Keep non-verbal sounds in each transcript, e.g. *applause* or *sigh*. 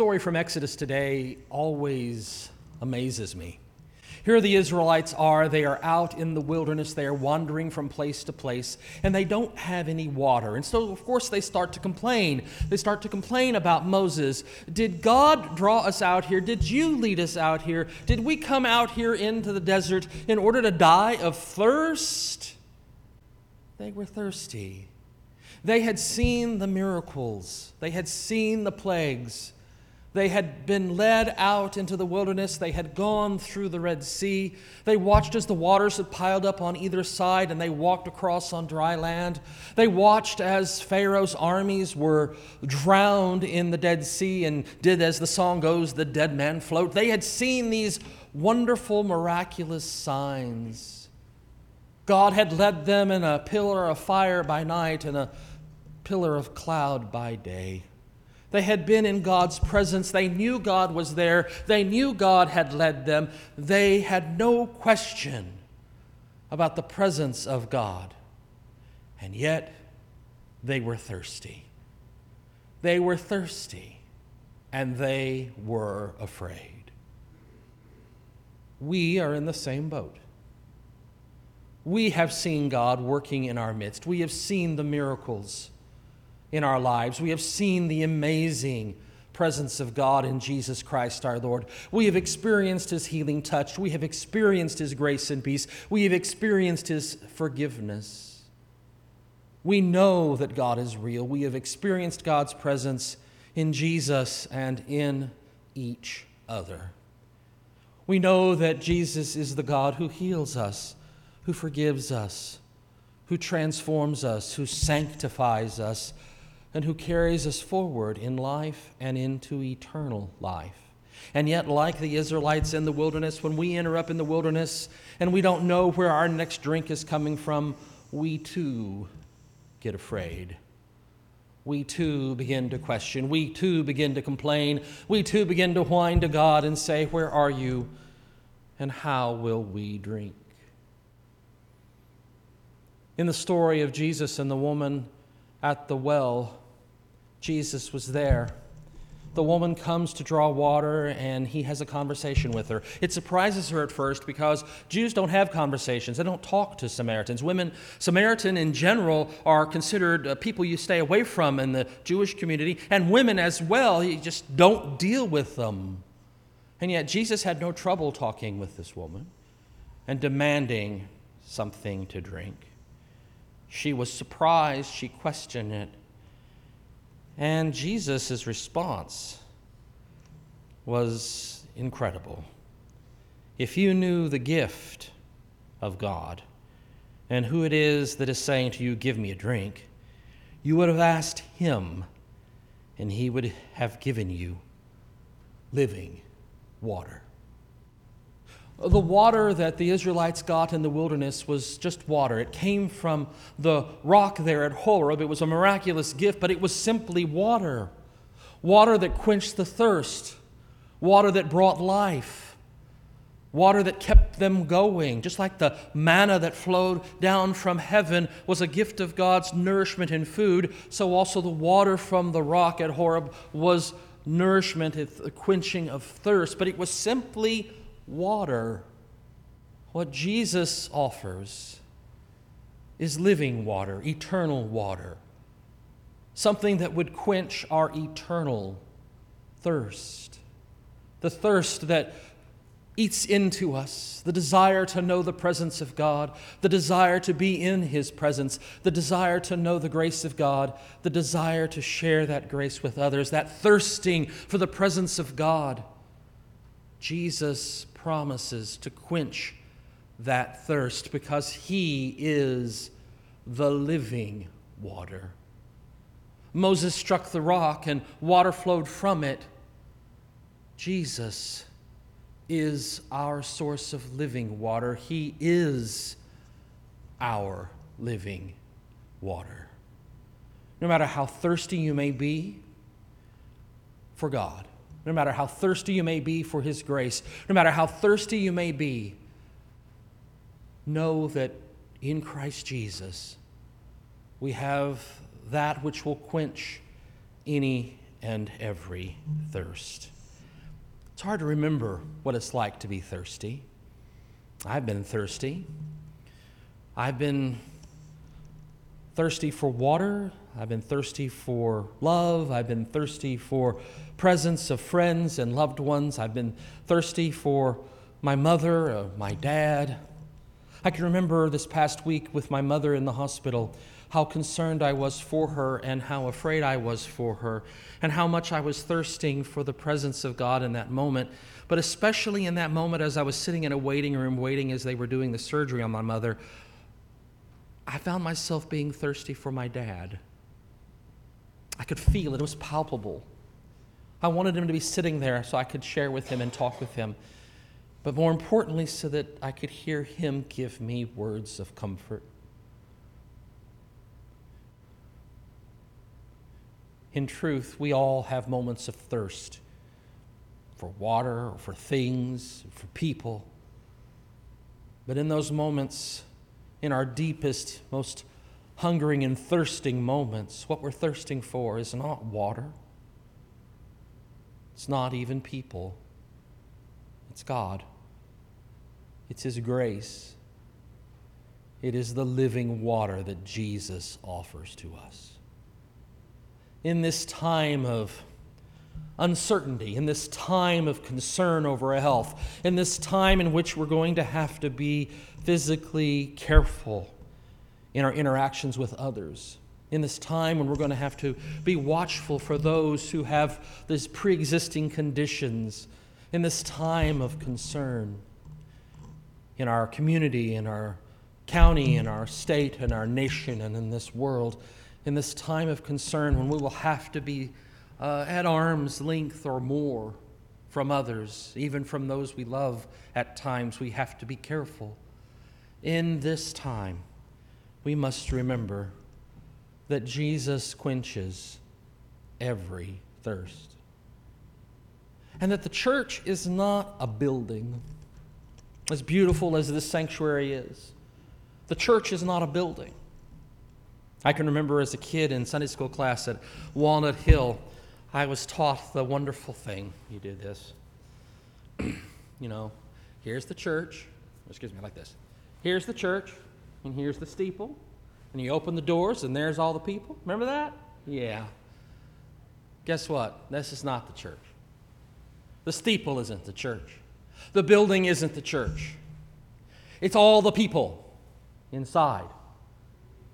story from Exodus today always amazes me. Here the Israelites are. They are out in the wilderness. They are wandering from place to place, and they don't have any water. And so, of course, they start to complain. They start to complain about Moses. Did God draw us out here? Did you lead us out here? Did we come out here into the desert in order to die of thirst? They were thirsty. They had seen the miracles, they had seen the plagues. They had been led out into the wilderness. They had gone through the Red Sea. They watched as the waters had piled up on either side and they walked across on dry land. They watched as Pharaoh's armies were drowned in the Dead Sea and did, as the song goes, the dead man float. They had seen these wonderful, miraculous signs. God had led them in a pillar of fire by night and a pillar of cloud by day. They had been in God's presence. They knew God was there. They knew God had led them. They had no question about the presence of God. And yet, they were thirsty. They were thirsty, and they were afraid. We are in the same boat. We have seen God working in our midst, we have seen the miracles in our lives. We have seen the amazing presence of God in Jesus Christ our Lord. We have experienced His healing touch. We have experienced His grace and peace. We have experienced His forgiveness. We know that God is real. We have experienced God's presence in Jesus and in each other. We know that Jesus is the God who heals us, who forgives us, who transforms us, who sanctifies us and who carries us forward in life and into eternal life. And yet, like the Israelites in the wilderness, when we enter up in the wilderness and we don't know where our next drink is coming from, we too get afraid. We too begin to question. We too begin to complain. We too begin to whine to God and say, Where are you? And how will we drink? In the story of Jesus and the woman at the well, Jesus was there. The woman comes to draw water and he has a conversation with her. It surprises her at first because Jews don't have conversations. They don't talk to Samaritans. Women, Samaritan in general, are considered uh, people you stay away from in the Jewish community, and women as well, you just don't deal with them. And yet Jesus had no trouble talking with this woman and demanding something to drink. She was surprised, she questioned it. And Jesus' response was incredible. If you knew the gift of God and who it is that is saying to you, Give me a drink, you would have asked him, and he would have given you living water. The water that the Israelites got in the wilderness was just water. It came from the rock there at Horeb. It was a miraculous gift, but it was simply water. Water that quenched the thirst, water that brought life, water that kept them going. Just like the manna that flowed down from heaven was a gift of God's nourishment and food, so also the water from the rock at Horeb was nourishment, the quenching of thirst. But it was simply water. What Jesus offers is living water, eternal water, something that would quench our eternal thirst. The thirst that eats into us, the desire to know the presence of God, the desire to be in His presence, the desire to know the grace of God, the desire to share that grace with others, that thirsting for the presence of God. Jesus promises to quench that thirst because he is the living water. Moses struck the rock and water flowed from it. Jesus is our source of living water. He is our living water. No matter how thirsty you may be for God, no matter how thirsty you may be for His grace, no matter how thirsty you may be, know that in Christ Jesus we have that which will quench any and every thirst. It's hard to remember what it's like to be thirsty. I've been thirsty. I've been thirsty for water. I've been thirsty for love. I've been thirsty for presence of friends and loved ones. I've been thirsty for my mother, uh, my dad. I can remember this past week with my mother in the hospital how concerned I was for her and how afraid I was for her and how much I was thirsting for the presence of God in that moment. But especially in that moment, as I was sitting in a waiting room waiting as they were doing the surgery on my mother, I found myself being thirsty for my dad. I could feel it, it was palpable. I wanted him to be sitting there so I could share with him and talk with him, but more importantly, so that I could hear him give me words of comfort. In truth, we all have moments of thirst for water or for things, or for people. But in those moments, in our deepest, most hungering and thirsting moments, what we're thirsting for is not water, it's not even people, it's God, it's His grace. It is the living water that Jesus offers to us. In this time of uncertainty, in this time of concern over our health, in this time in which we're going to have to be physically careful in our interactions with others, in this time when we're going to have to be watchful for those who have these pre existing conditions, in this time of concern in our community, in our county, in our state, in our nation, and in this world in this time of concern when we will have to be uh, at arm's length or more from others, even from those we love at times, we have to be careful. In this time, we must remember that Jesus quenches every thirst. And that the church is not a building, as beautiful as this sanctuary is. The church is not a building. I can remember as a kid in Sunday school class at Walnut Hill, I was taught the wonderful thing. You do this. *clears throat* you know, here's the church. Excuse me, like this. Here's the church, and here's the steeple. And you open the doors, and there's all the people. Remember that? Yeah. Guess what? This is not the church. The steeple isn't the church. The building isn't the church. It's all the people inside.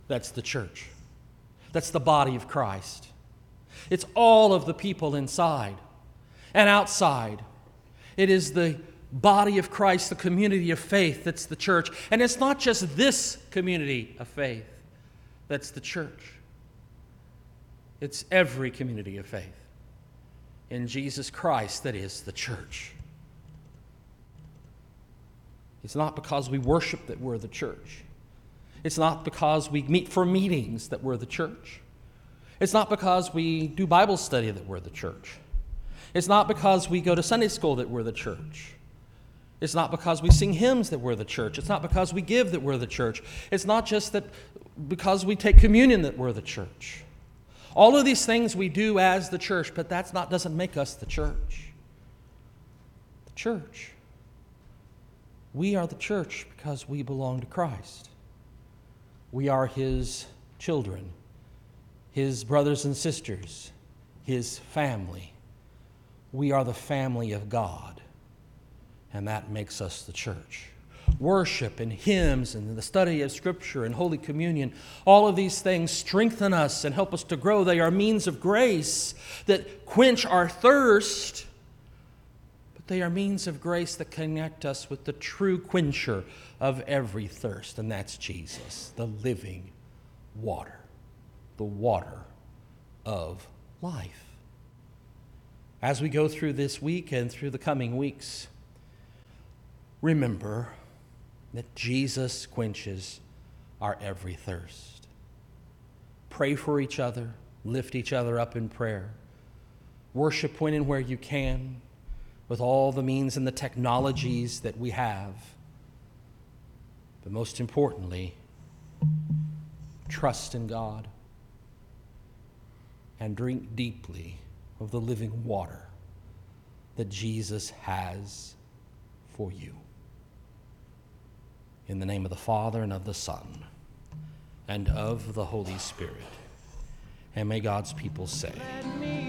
That's the church. That's the body of Christ. It's all of the people inside and outside. It is the body of Christ, the community of faith that's the church. And it's not just this community of faith that's the church, it's every community of faith in Jesus Christ that is the church. It's not because we worship that we're the church. It's not because we meet for meetings that we're the church. It's not because we do Bible study that we're the church. It's not because we go to Sunday school that we're the church. It's not because we sing hymns that we're the church. It's not because we give that we're the church. It's not just that because we take communion that we're the church. All of these things we do as the church, but that's not doesn't make us the church. The church. We are the church because we belong to Christ. We are His children, His brothers and sisters, His family. We are the family of God, and that makes us the church. Worship and hymns and the study of Scripture and Holy Communion, all of these things strengthen us and help us to grow. They are means of grace that quench our thirst but they are means of grace that connect us with the true quencher of every thirst, and that's Jesus, the living water, the water of life. As we go through this week and through the coming weeks, remember that Jesus quenches our every thirst. Pray for each other, lift each other up in prayer. Worship when and where you can with all the means and the technologies that we have. But most importantly, trust in God and drink deeply of the living water that Jesus has for you. In the name of the Father, and of the Son, and of the Holy Spirit. And may God's people say, Amen.